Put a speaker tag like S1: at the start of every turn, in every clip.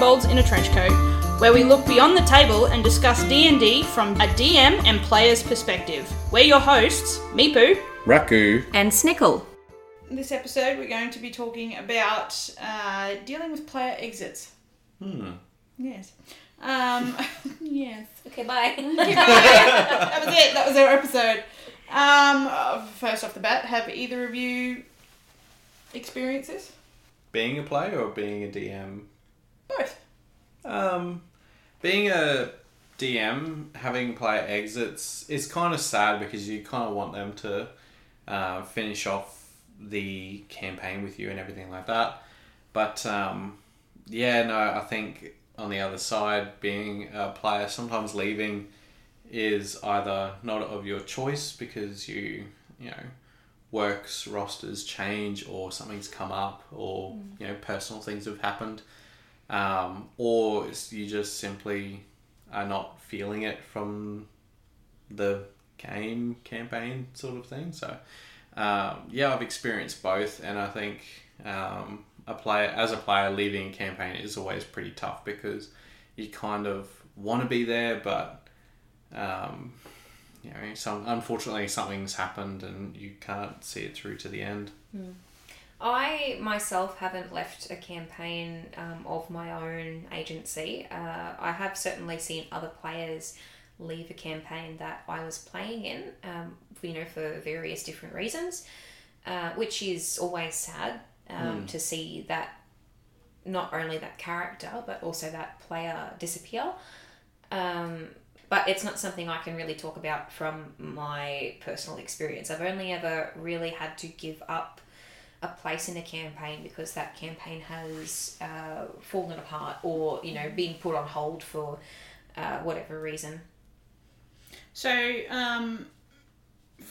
S1: Welcome Kobolds in a Trench Coat, where we look beyond the table and discuss D&D from a DM and player's perspective. We're your hosts, Meepu.
S2: Raku.
S3: And Snickle.
S1: In this episode, we're going to be talking about uh, dealing with player exits.
S2: Hmm.
S1: Yes. Um, yes.
S3: Okay, bye.
S1: bye that was it. That was our episode. Um, first off the bat, have either of you experienced this?
S2: Being a player or being a DM?
S1: Both.
S2: Um, being a DM, having player exits is kind of sad because you kind of want them to uh, finish off the campaign with you and everything like that. But um, yeah, no, I think on the other side, being a player, sometimes leaving is either not of your choice because you, you know, works rosters change or something's come up or you know personal things have happened um, or you just simply are not feeling it from the game campaign sort of thing. So um, yeah i've experienced both and i think um, a player as a player leaving a campaign is always pretty tough because you kind of want to be there but um, you know some unfortunately something's happened and you can't see it through to the end
S3: I myself haven't left a campaign um, of my own agency. Uh, I have certainly seen other players leave a campaign that I was playing in, um, you know, for various different reasons, uh, which is always sad um, to see that not only that character but also that player disappear. Um, but it's not something I can really talk about from my personal experience. I've only ever really had to give up a place in a campaign because that campaign has uh, fallen apart or you know been put on hold for uh, whatever reason.
S1: So, um,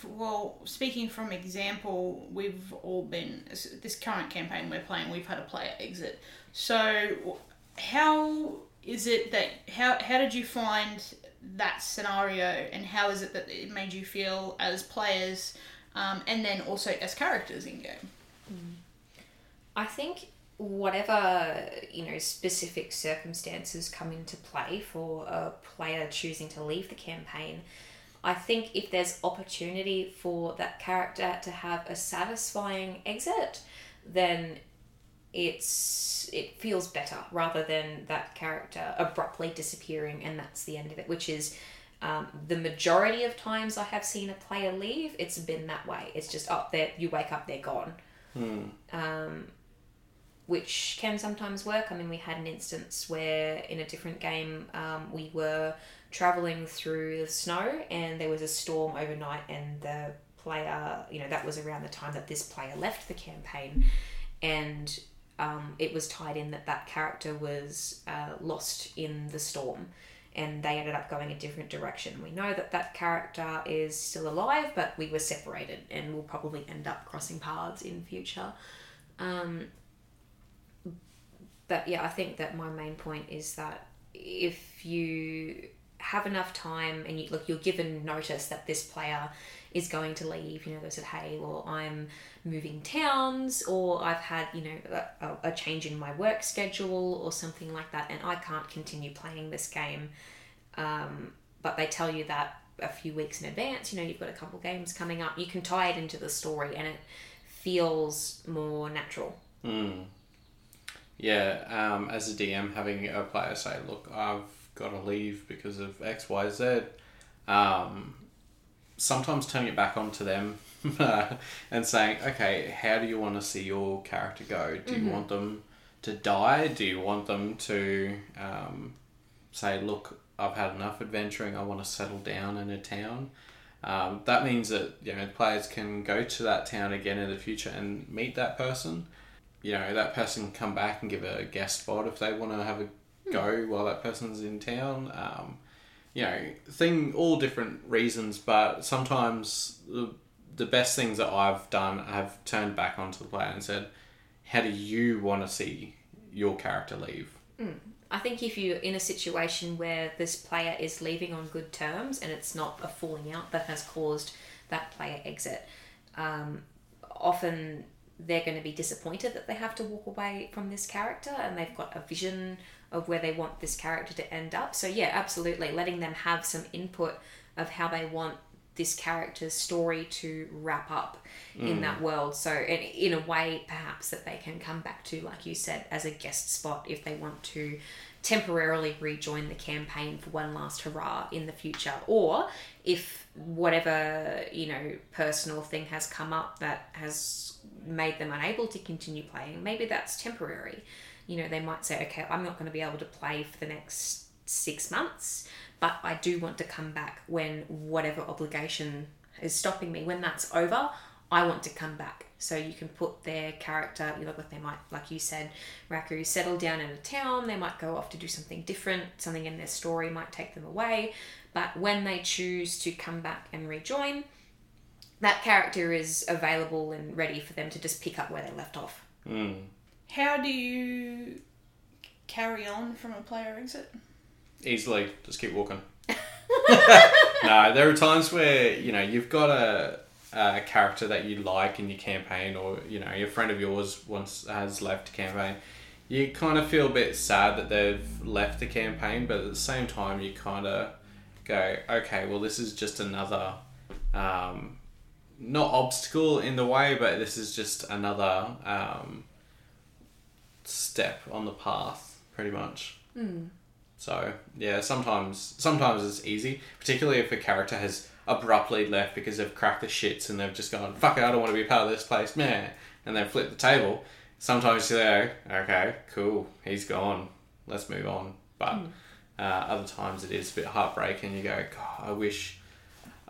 S1: well, speaking from example, we've all been this current campaign we're playing. We've had a player exit. So, how is it that how how did you find that scenario, and how is it that it made you feel as players, um, and then also as characters in game?
S3: I think whatever you know specific circumstances come into play for a player choosing to leave the campaign i think if there's opportunity for that character to have a satisfying exit then it's it feels better rather than that character abruptly disappearing and that's the end of it which is um, the majority of times i have seen a player leave it's been that way. It's just up there you wake up they're gone. Um, which can sometimes work. I mean, we had an instance where in a different game um, we were traveling through the snow and there was a storm overnight, and the player, you know, that was around the time that this player left the campaign, and um, it was tied in that that character was uh, lost in the storm. And they ended up going a different direction. We know that that character is still alive, but we were separated and will probably end up crossing paths in future. Um, but yeah, I think that my main point is that if you have enough time and you look, you're given notice that this player is going to leave. You know, they said, "Hey, well, I'm moving towns, or I've had you know a, a change in my work schedule, or something like that, and I can't continue playing this game." Um, but they tell you that a few weeks in advance. You know, you've got a couple games coming up. You can tie it into the story, and it feels more natural.
S2: Yeah, um, as a DM, having a player say, "Look, I've got to leave because of X, Y, Z," um, sometimes turning it back onto them and saying, "Okay, how do you want to see your character go? Do you want them to die? Do you want them to um, say, look, I've had enough adventuring. I want to settle down in a town." Um, that means that you know players can go to that town again in the future and meet that person you know that person can come back and give a guest spot if they want to have a go while that person's in town. Um, you know thing all different reasons but sometimes the, the best things that i've done i've turned back onto the player and said how do you want to see your character leave?
S3: I think if you're in a situation where this player is leaving on good terms and it's not a falling out that has caused that player exit, um, often they're going to be disappointed that they have to walk away from this character and they've got a vision of where they want this character to end up. So, yeah, absolutely, letting them have some input of how they want this character's story to wrap up in mm. that world. So, in, in a way, perhaps that they can come back to, like you said, as a guest spot if they want to temporarily rejoin the campaign for one last hurrah in the future, or if whatever you know personal thing has come up that has made them unable to continue playing, maybe that's temporary. You know, they might say, okay, I'm not going to be able to play for the next six months, but I do want to come back when whatever obligation is stopping me, when that's over, I want to come back. So you can put their character, you know, like they might, like you said, Raku, settle down in a town, they might go off to do something different, something in their story might take them away. But when they choose to come back and rejoin, that character is available and ready for them to just pick up where they left off.
S2: Mm.
S1: How do you carry on from a player exit?
S2: Easily, just keep walking. no, there are times where you know you've got a, a character that you like in your campaign, or you know your friend of yours once has left a campaign. You kind of feel a bit sad that they've left the campaign, but at the same time, you kind of go, okay, well, this is just another, um, not obstacle in the way, but this is just another um, step on the path, pretty much. So yeah, sometimes sometimes it's easy, particularly if a character has abruptly left because they've cracked the shits and they've just gone, "Fuck it, I don't want to be a part of this place, man," and they've flipped the table. Sometimes you go, "Okay, cool, he's gone. Let's move on." But uh, other times it is a bit heartbreaking. You go, "God, I wish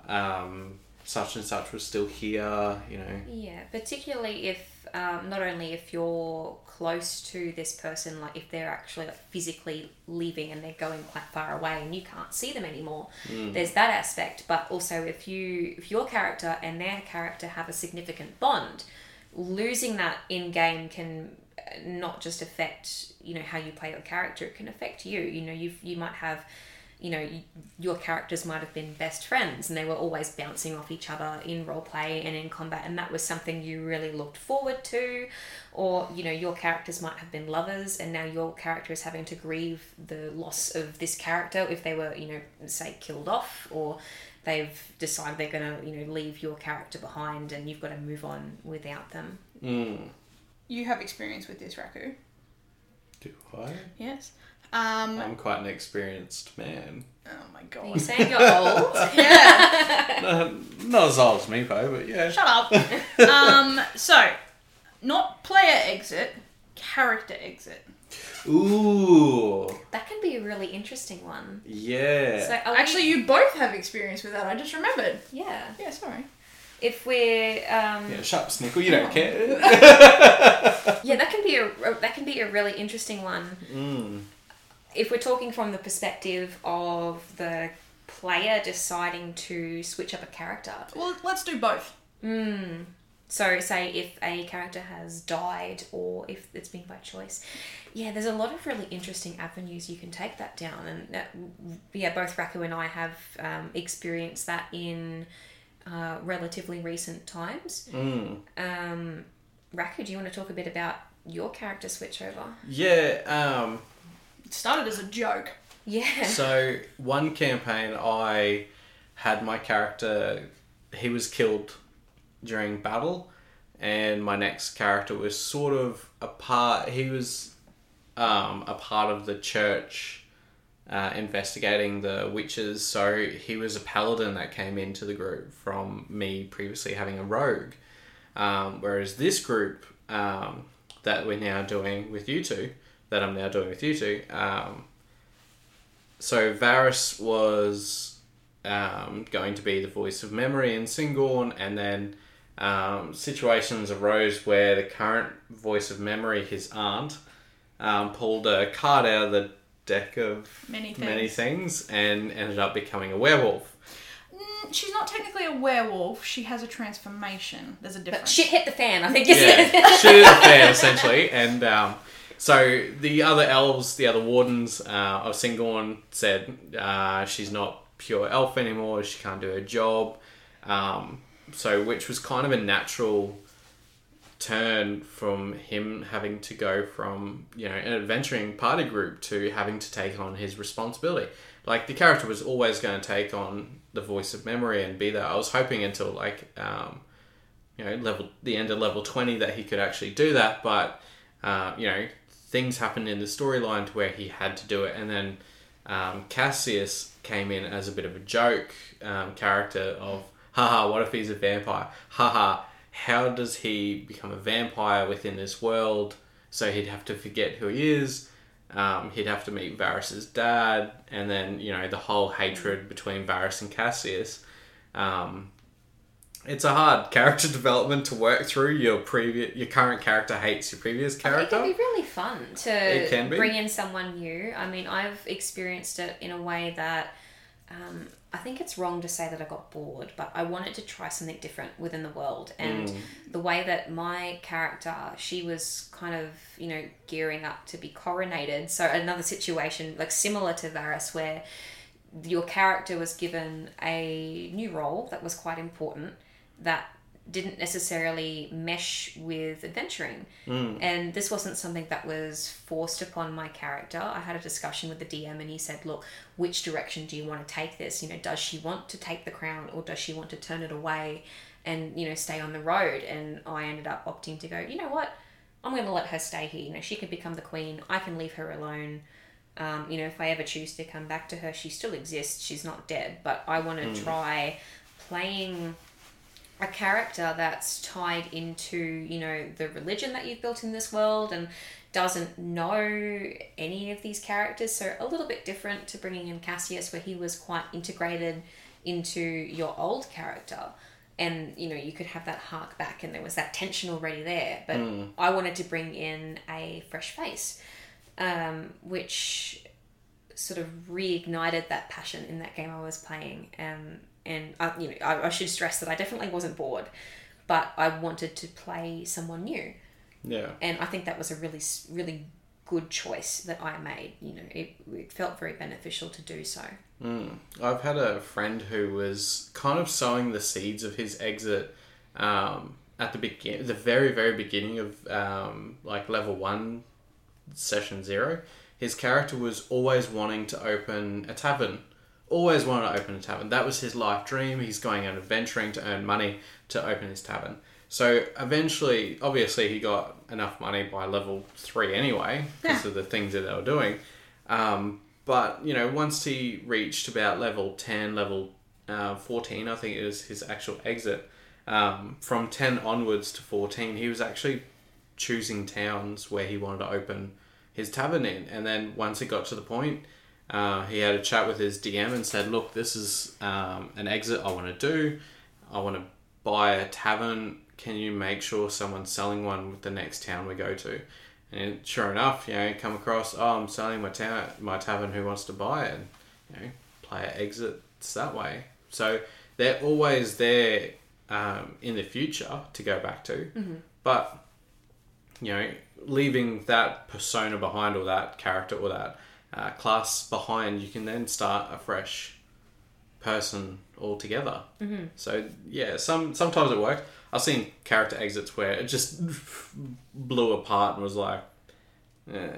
S2: um, such and such was still here." You know.
S3: Yeah, particularly if um, not only if you're close to this person, like if they're actually like physically leaving and they're going quite far away and you can't see them anymore. There's that aspect, but also if you if your character and their character have a significant bond, losing that in game can uh, not just affect you know how you play your character; it can affect you. You know, you you might have you know, your characters might have been best friends and they were always bouncing off each other in role play and in combat, and that was something you really looked forward to. Or, you know, your characters might have been lovers and now your character is having to grieve the loss of this character if they were, you know, say killed off or they've decided they're going to, you know, leave your character behind and you've got to move on without them.
S2: Mm.
S1: You have experience with this, Raku.
S2: Do I?
S1: Yes. Um,
S2: I'm quite an experienced man.
S1: oh my
S3: Are you
S1: god.
S3: saying you're old?
S1: yeah.
S2: Uh, not as old as me, though, but yeah.
S1: Shut up. um, so, not player exit, character exit.
S2: Ooh,
S3: that can be a really interesting one.
S2: yeah.
S3: So are we-
S1: Actually, you both have experience with that. I just remembered.
S3: yeah.
S1: Yeah, sorry.
S3: If we're um,
S2: yeah, shut up, Snickle. You don't care.
S3: Yeah, that can be a that can be a really interesting one.
S2: mm.
S3: If we're talking from the perspective of the player deciding to switch up a character.
S1: Well, let's do both.
S3: Mm. So, say if a character has died or if it's been by choice. Yeah, there's a lot of really interesting avenues you can take that down. And that, yeah, both Raku and I have um, experienced that in uh, relatively recent times.
S2: Mm.
S3: Um, Raku, do you want to talk a bit about your character switchover?
S2: Yeah, um,
S1: It started as a joke.
S3: Yeah.
S2: so one campaign I had my character, he was killed during battle, and my next character was sort of a part, he was um, a part of the church uh, investigating the witches, so he was a paladin that came into the group from me previously having a rogue. Um, whereas this group um, that we're now doing with you two, that I'm now doing with you two, um, so Varys was um, going to be the voice of memory in Singorn, and then um, situations arose where the current voice of memory, his aunt, um, pulled a card out of the deck of
S1: Many things.
S2: many things and ended up becoming a werewolf.
S1: Mm, She's not technically a werewolf. She has a transformation. There's a
S3: But
S1: difference.
S3: shit hit the fan, I think.
S2: Yeah,
S3: Isn't
S2: shit is a fan essentially, and um, so the other elves, the other wardens uh, of Singorn said uh, she's not pure elf anymore. She can't do her job. Um, so which was kind of a natural turn from him having to go from you know an adventuring party group to having to take on his responsibility. Like the character was always going to take on the voice of memory and be there. I was hoping until like um, you know level the end of level twenty that he could actually do that, but uh, you know things happened in the storyline to where he had to do it, and then um, Cassius came in as a bit of a joke um, character of haha what if he's a vampire? Haha how does he become a vampire within this world? So he'd have to forget who he is um, he'd have to meet Varys's dad and then you know the whole hatred between Varys and Cassius um, it's a hard character development to work through. Your previous, your current character hates your previous character.
S3: It can be really fun to bring in someone new. I mean, I've experienced it in a way that um, I think it's wrong to say that I got bored, but I wanted to try something different within the world. And
S2: Mm.
S3: the way that my character, she was kind of, you know, gearing up to be coronated. So another situation, like similar to Varys, where your character was given a new role that was quite important that didn't necessarily mesh with adventuring. And this wasn't something that was forced upon my character. I had a discussion with the DM and he said, Look, which direction do you want to take this? You know, does she want to take the crown or does she want to turn it away and, you know, stay on the road? And I ended up opting to go, you know what? I'm going to let her stay here. You know, she can become the queen. I can leave her alone. Um, you know, if I ever choose to come back to her, she still exists. She's not dead. But I want to try playing a character that's tied into, you know, the religion that you've built in this world and doesn't know any of these characters. So a little bit different to bringing in Cassius, where he was quite integrated into your old character. And you know you could have that hark back, and there was that tension already there. But I wanted to bring in a fresh face, um, which sort of reignited that passion in that game I was playing. Um, and I, you know, I, I should stress that I definitely wasn't bored, but I wanted to play someone new,
S2: Yeah.
S3: and I think that was a really, really good choice that I made. You know, it, it felt very beneficial to do so.
S2: I've had a friend who was kind of sowing the seeds of his exit um, at the begin, the very very beginning of um, like level one, session zero. His character was always wanting to open a tavern, always wanted to open a tavern. That was his life dream. He's going out adventuring to earn money to open his tavern. So eventually, obviously, he got enough money by level three anyway because of the things that they were doing. Um, but you know, once he reached about level ten, level uh, fourteen, I think it was his actual exit. Um, from ten onwards to fourteen, he was actually choosing towns where he wanted to open his tavern in. And then once it got to the point, uh, he had a chat with his DM and said, "Look, this is um, an exit I want to do. I want to buy a tavern. Can you make sure someone's selling one with the next town we go to?" And sure enough, you know, come across, oh, I'm selling my town, my tavern. Who wants to buy it? You know, player exits that way. So they're always there um, in the future to go back to, but you know, leaving that persona behind or that character or that uh, class behind, you can then start a fresh person altogether. Mm-hmm. So yeah, some sometimes it worked. I've seen character exits where it just blew apart and was like, eh,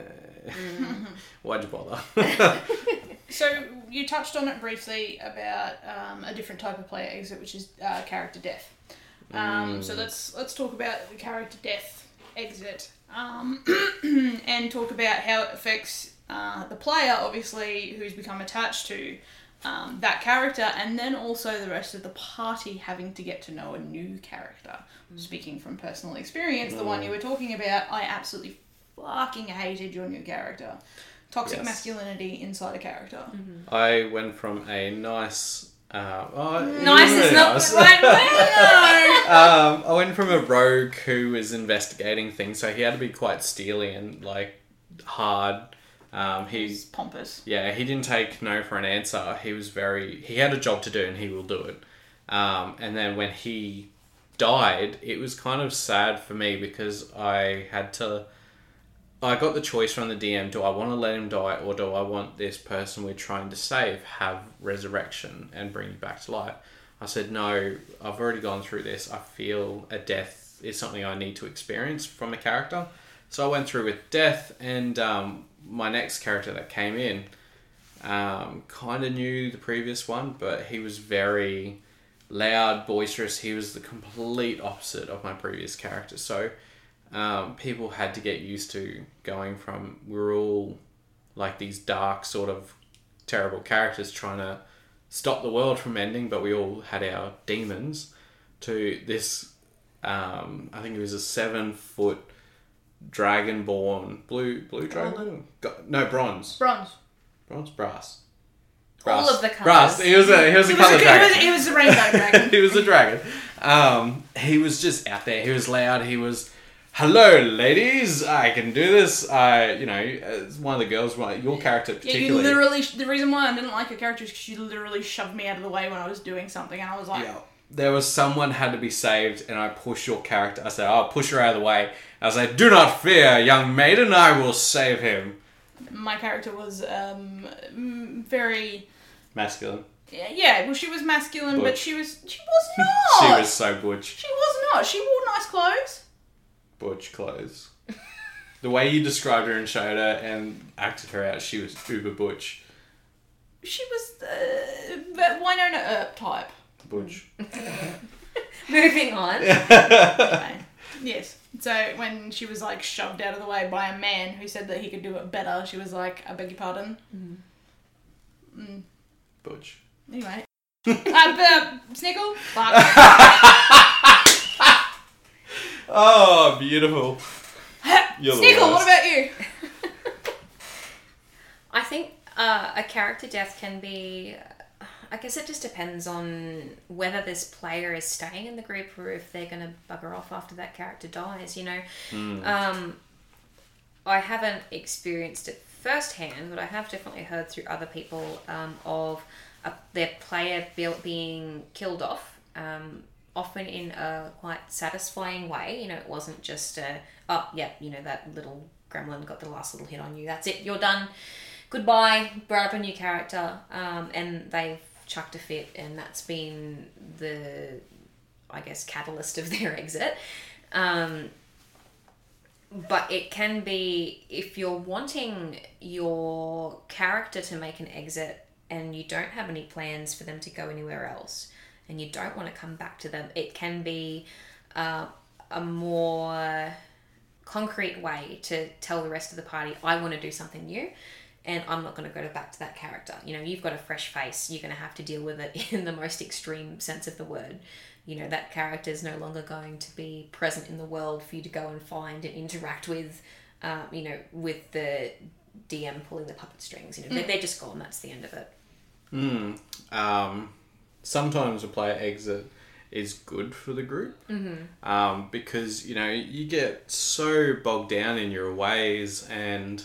S2: why'd you bother?
S1: So you touched on it briefly about um, a different type of player exit, which is uh, character death. Um, So let's let's talk about the character death exit um, and talk about how it affects uh, the player, obviously, who's become attached to um, that character, and then also the rest of the party having to get to know a new character. Speaking from personal experience, the one you were talking about, I absolutely fucking hated your new character. Toxic
S2: Yes.
S1: masculinity inside a character.
S2: I went from a nice. Uh, oh,
S3: Nice is not
S2: nice.
S3: the right word.
S2: um, I went from a rogue who was investigating things, so he had to be quite steely and like hard. Um,
S1: He's pompous.
S2: yeah, he didn't take no for an answer. He was very he had a job to do and he will do it. Um, and then when he died, it was kind of sad for me because I had to. I got the choice from the DM: do I want to let him die, or do I want this person we're trying to save have resurrection and bring you back to life? I said no. I've already gone through this. I feel a death is something I need to experience from a character. So I went through with death, and um, my next character that came in um, kind of knew the previous one, but he was very loud, boisterous. He was the complete opposite of my previous character. So um, people had to get used to going from we were all like these dark sort of terrible characters trying to stop the world from ending, but we all had our demons. To this, um, I think it was a seven foot dragonborn blue blue dragon. Go- No bronze,
S1: Bronze.
S2: bronze, brass.
S3: All of the colours.
S2: Brass. He was a he was a
S1: was,
S2: color
S1: a, it,
S2: dragon.
S1: was, it was a rainbow dragon.
S2: he was a dragon. Um, he was just out there. He was loud. He was, hello, ladies. I can do this. I, you know, one of the girls, one- your character particularly
S1: Yeah, you literally. The reason why I didn't like your character is because you literally shoved me out of the way when I was doing something, and I was like,
S2: Yeah. There was someone had to be saved, and I pushed your character. I said, "I'll push her out of the way." I was like, "Do not fear, young maiden. I will save him."
S1: my character was um, very.
S2: Masculine.
S1: Yeah, yeah, well, she was masculine, but she was she was not.
S2: She was so butch.
S1: She was not. She wore nice clothes.
S2: Butch clothes. the way you described her and showed her and acted her out, she was uber butch.
S1: She was uh, Wynonna Earp type.
S2: Butch.
S3: Moving on.
S1: Anyway, yes. So when she was like shoved out of the way by a man who said that he could do it better, she was like, "I beg your pardon." Mm.
S2: Butch.
S1: Anyway. uh, uh, Snickle? Fuck.
S2: Oh, beautiful. You're the
S1: Snickle, what
S2: worst.
S1: about you?
S3: I think uh, a character death can be. I guess it just depends on whether this player is staying in the group or if they're going to bugger off after that character dies. You know, um, I haven't experienced it firsthand, but I have definitely heard through other people um, of a, their player be- being killed off. Um, often in a quite satisfying way. You know, it wasn't just a oh yeah, you know that little gremlin got the last little hit on you. That's it. You're done. Goodbye. Brought up a new character, um, and they've chucked a fit, and that's been the, I guess, catalyst of their exit. Um, but it can be if you're wanting your character to make an exit and you don't have any plans for them to go anywhere else and you don't want to come back to them it can be uh, a more concrete way to tell the rest of the party i want to do something new and i'm not going to go back to that character. You know you've got a fresh face. You're going to have to deal with it in the most extreme sense of the word. You know that character is no longer going to be present in the world for you to go and find and interact with um, you know with the dm pulling the puppet strings. You know they're, they're just gone. That's the end of it.
S2: Mm. Um, sometimes a player exit is good for the group.
S3: Mm-hmm.
S2: um, because you know you get so bogged down in your ways and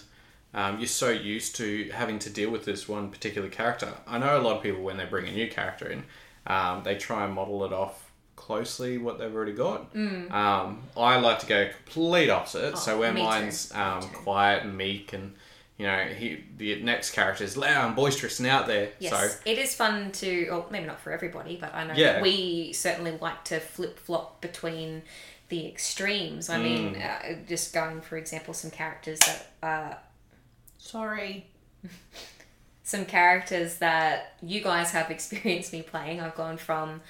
S2: um, you're so used to having to deal with this one particular character. I know a lot of people when they bring a new character in, um, they try and model it off closely what they've already got. Um, I like to go complete opposite.
S3: Oh,
S2: so where mine's um, quiet and meek and you know he the next character is loud and boisterous and out there.
S3: Yes,
S2: So
S3: it is fun to, or maybe not for everybody, but I know
S2: Yeah.
S3: that we certainly like to flip flop between the extremes. I mean,
S2: Mm.
S3: uh, just going for example, some characters that uh,
S1: Sorry.
S3: some characters that you guys have experienced me playing. I've gone from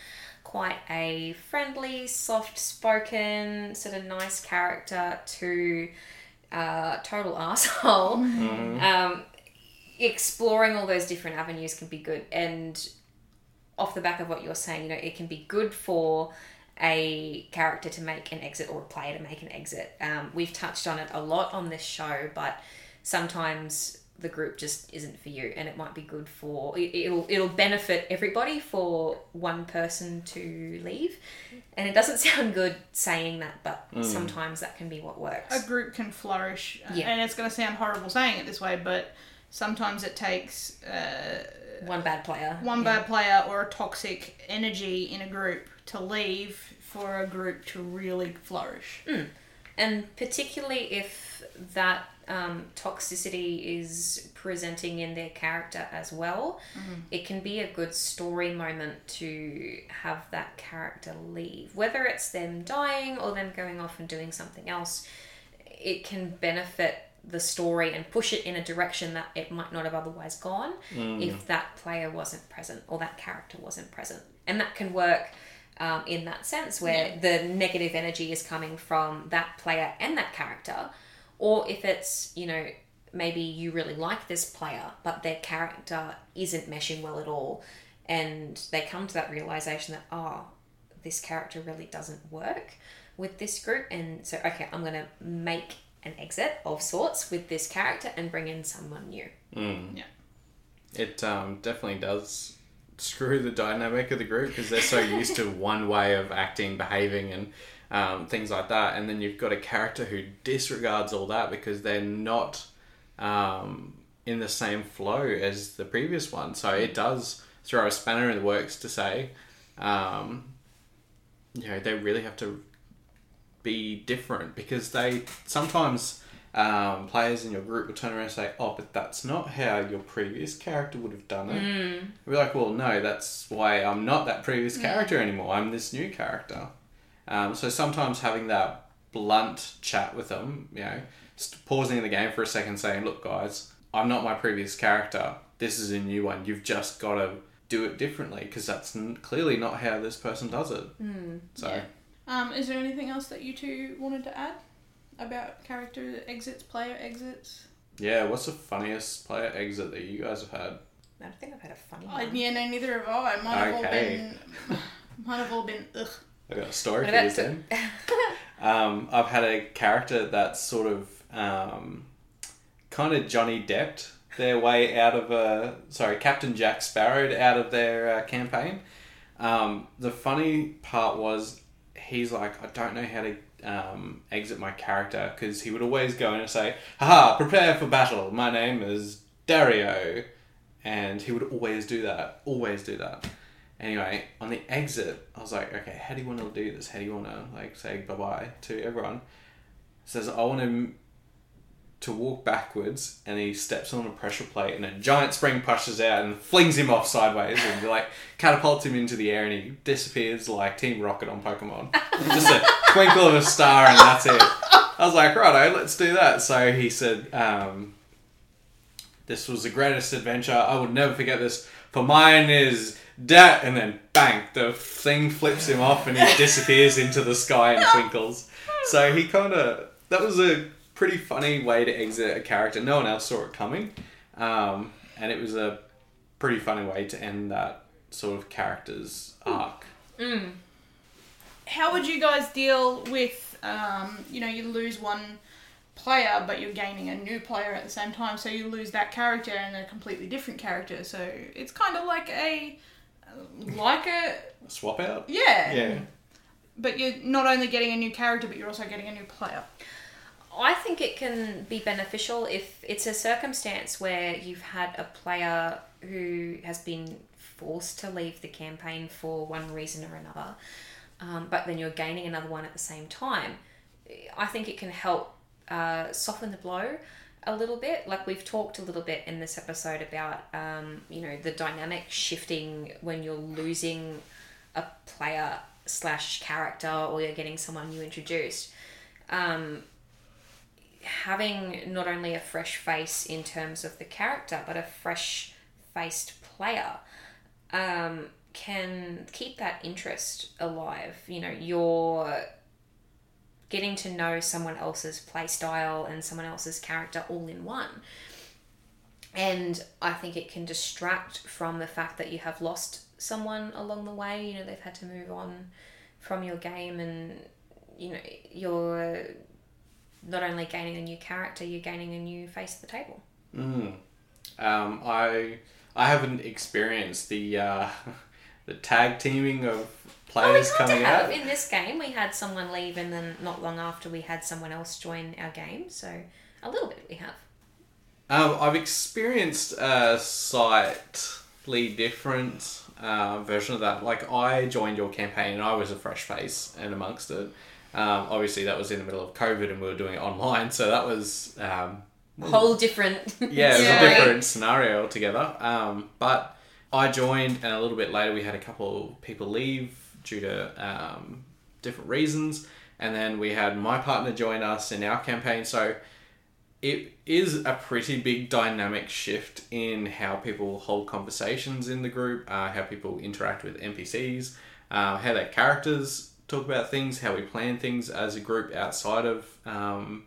S3: quite a friendly, soft spoken, sort of nice character to uh, total asshole. Um, exploring all those different avenues can be good. And off the back of what you're saying, you know, it can be good for a character to make an exit or a player to make an exit. Um, we've touched on it a lot on this show, but sometimes the group just isn't for you, and it might be good for it- it'll it'll benefit everybody for one person to leave, and it doesn't sound good saying that, but sometimes that can be what works.
S1: A group can flourish, uh,
S3: Yeah.
S1: and it's going to sound horrible saying it this way, but sometimes it takes uh,
S3: One bad player,
S1: one
S3: yeah.
S1: bad player or a toxic energy in a group to leave for a group to really flourish.
S3: and particularly if that um, toxicity is presenting in their character as well, it can be a good story moment to have that character leave. Whether it's them dying or them going off and doing something else, it can benefit the story and push it in a direction that it might not have otherwise gone if that player wasn't present or that character wasn't present. And that can work um, in that sense where the negative energy is coming from that player and that character, or if it's, you know, maybe you really like this player, but their character isn't meshing well at all, and they come to that realization that, oh, this character really doesn't work with this group, and so, okay, I'm going to make an exit of sorts with this character and bring in someone new.
S2: Mm.
S1: Yeah.
S2: It um, definitely does screw the dynamic of the group because they're so used to one way of acting, behaving, and um, things like that. And then you've got a character who disregards all that because they're not um, in the same flow as the previous one. So it does throw a spanner in the works to say, um, you know, they really have to be different because they sometimes um, players in your group will turn around and say, "Oh, but that's not how your previous character would have done it." We're like, "Well, no, that's why I'm not that previous character anymore. I'm this new character." Um, so sometimes having that blunt chat with them, you know, just pausing the game for a second, saying, "Look, guys, I'm not my previous character. This is a new one. You've just got to do it differently because that's n- clearly not how this person does it." So.
S1: Yeah. Um, is there anything else that you two wanted to add about character exits, player exits?
S2: Yeah, what's the funniest player exit that you guys have had?
S3: I don't think I've had a funny
S1: I,
S3: one.
S1: yeah, no, neither have I. Mine have all been. Mine have all been. Ugh.
S2: I got a story for you then. Um, I've had a character that's sort of um, kind of Johnny Depped their way out of a sorry Captain Jack Sparrowed out of their uh, campaign. Um, the funny part was he's like I don't know how to um, exit my character because he would always go in and say, "Haha, prepare for battle. My name is Dario," and he would always do that. Always do that. Anyway, on the exit, I was like, okay, how do you want to do this? How do you want to like say bye bye to everyone? says I want him to walk backwards, and he steps on a pressure plate, and a giant spring pushes out and flings him off sideways, and like catapults him into the air, and he disappears like Team Rocket on Pokemon. Just a twinkle of a star, and that's it. I was like, righto, let's do that. So he said, um, "This was the greatest adventure. I would never forget this. For mine is." Dat and then bang, the thing flips him off and he disappears into the sky and twinkles. So he kind of that was a pretty funny way to exit a character. No one else saw it coming, um, and it was a pretty funny way to end that sort of character's arc.
S1: How would you guys deal with, um, you know, you lose one player, but you're gaining a new player at the same time, so you lose that character and a completely different character. So it's kind of like a, like a,
S2: Swap out.
S1: yeah.
S2: Yeah.
S1: But you're not only getting a new character, but you're also getting a new player.
S3: I think it can be beneficial if it's a circumstance where you've had a player who has been forced to leave the campaign for one reason or another, um, but then you're gaining another one at the same time. I think it can help uh, soften the blow a little bit. Like we've talked a little bit in this episode about, um, you know, the dynamic shifting when you're losing a player slash character or you're getting someone new introduced. Um, having not only a fresh face in terms of the character, but a fresh faced player um, can keep that interest alive. You know, you're getting to know someone else's play style and someone else's character all in one. And I think it can distract from the fact that you have lost someone along the way. You know, they've had to move on from your game, and you know, you're not only gaining a new character, you're gaining a new face at the table.
S2: Mm. Um, I I haven't experienced the uh, the tag teaming of
S3: Well, we
S2: coming out.
S3: in this game. We had someone leave, and then not long after, we had someone else join our game. So a little bit we have.
S2: Um, I've experienced a slightly different uh, version of that. Like I joined your campaign and I was a fresh face and amongst it. Um, obviously, that was in the middle of COVID and we were doing it online, so that was um,
S3: Whole different.
S2: yeah, it was a different scenario altogether. Um, but I joined, and a little bit later, we had a couple people leave due to um, different reasons, and then we had my partner join us in our campaign. So it is a pretty big dynamic shift in how people hold conversations in the group, uh, how people interact with NPCs, uh, how their characters talk about things, how we plan things as a group outside of um,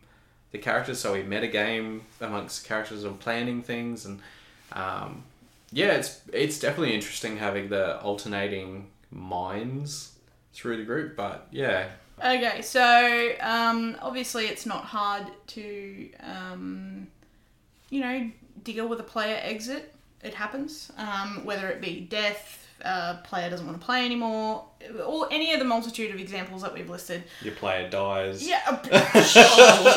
S2: the characters. So we metagame amongst characters and planning things, and um, yeah, it's it's definitely interesting having the alternating minds through the group. But yeah,
S1: Okay, so um, obviously it's not hard to, um, you know, deal with a player exit. It happens, um, whether it be death, uh, player doesn't want to play anymore, or any of the multitude of examples that we've listed.
S2: your player dies.
S1: Yeah,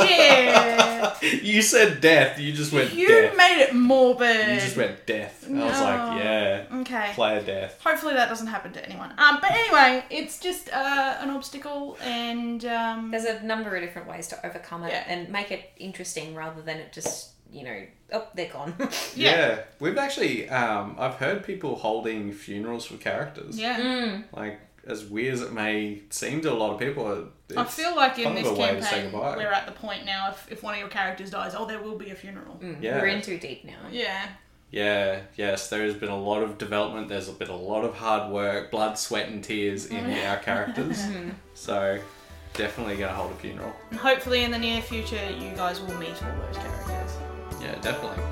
S1: yeah.
S2: you said death. You just went
S1: You
S2: death.
S1: made it morbid.
S2: You just went death. And I was like, yeah,
S1: Okay.
S2: player death.
S1: Hopefully that doesn't happen to anyone. Um, but anyway, it's just uh, an obstacle, and um,
S3: There's a number of different ways to overcome it
S1: Yeah.
S3: and make it interesting rather than it just, you know, oh, they're gone.
S1: Yeah.
S2: Yeah. we've actually um, I've heard people holding funerals for characters.
S1: yeah.
S3: mm.
S2: Like as weird as it may seem to a lot of people, it's
S1: I feel like in this
S2: a way to say
S1: campaign, we're at the point now. If, if one of your characters dies, oh, there will be a funeral.
S3: Mm.
S2: Yeah.
S3: We're in too deep now.
S1: Yeah.
S2: Yeah, yes, there has been a lot of development. There's been a lot of hard work, blood, sweat, and tears in our characters. so, definitely gonna hold a funeral.
S1: And hopefully in the near future, you guys will meet all those characters.
S2: Yeah, definitely.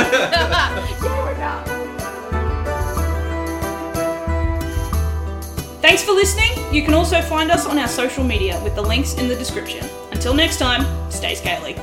S1: Thanks for listening. You can also find us on our social media with the links in the description. Until next time, stay scaly.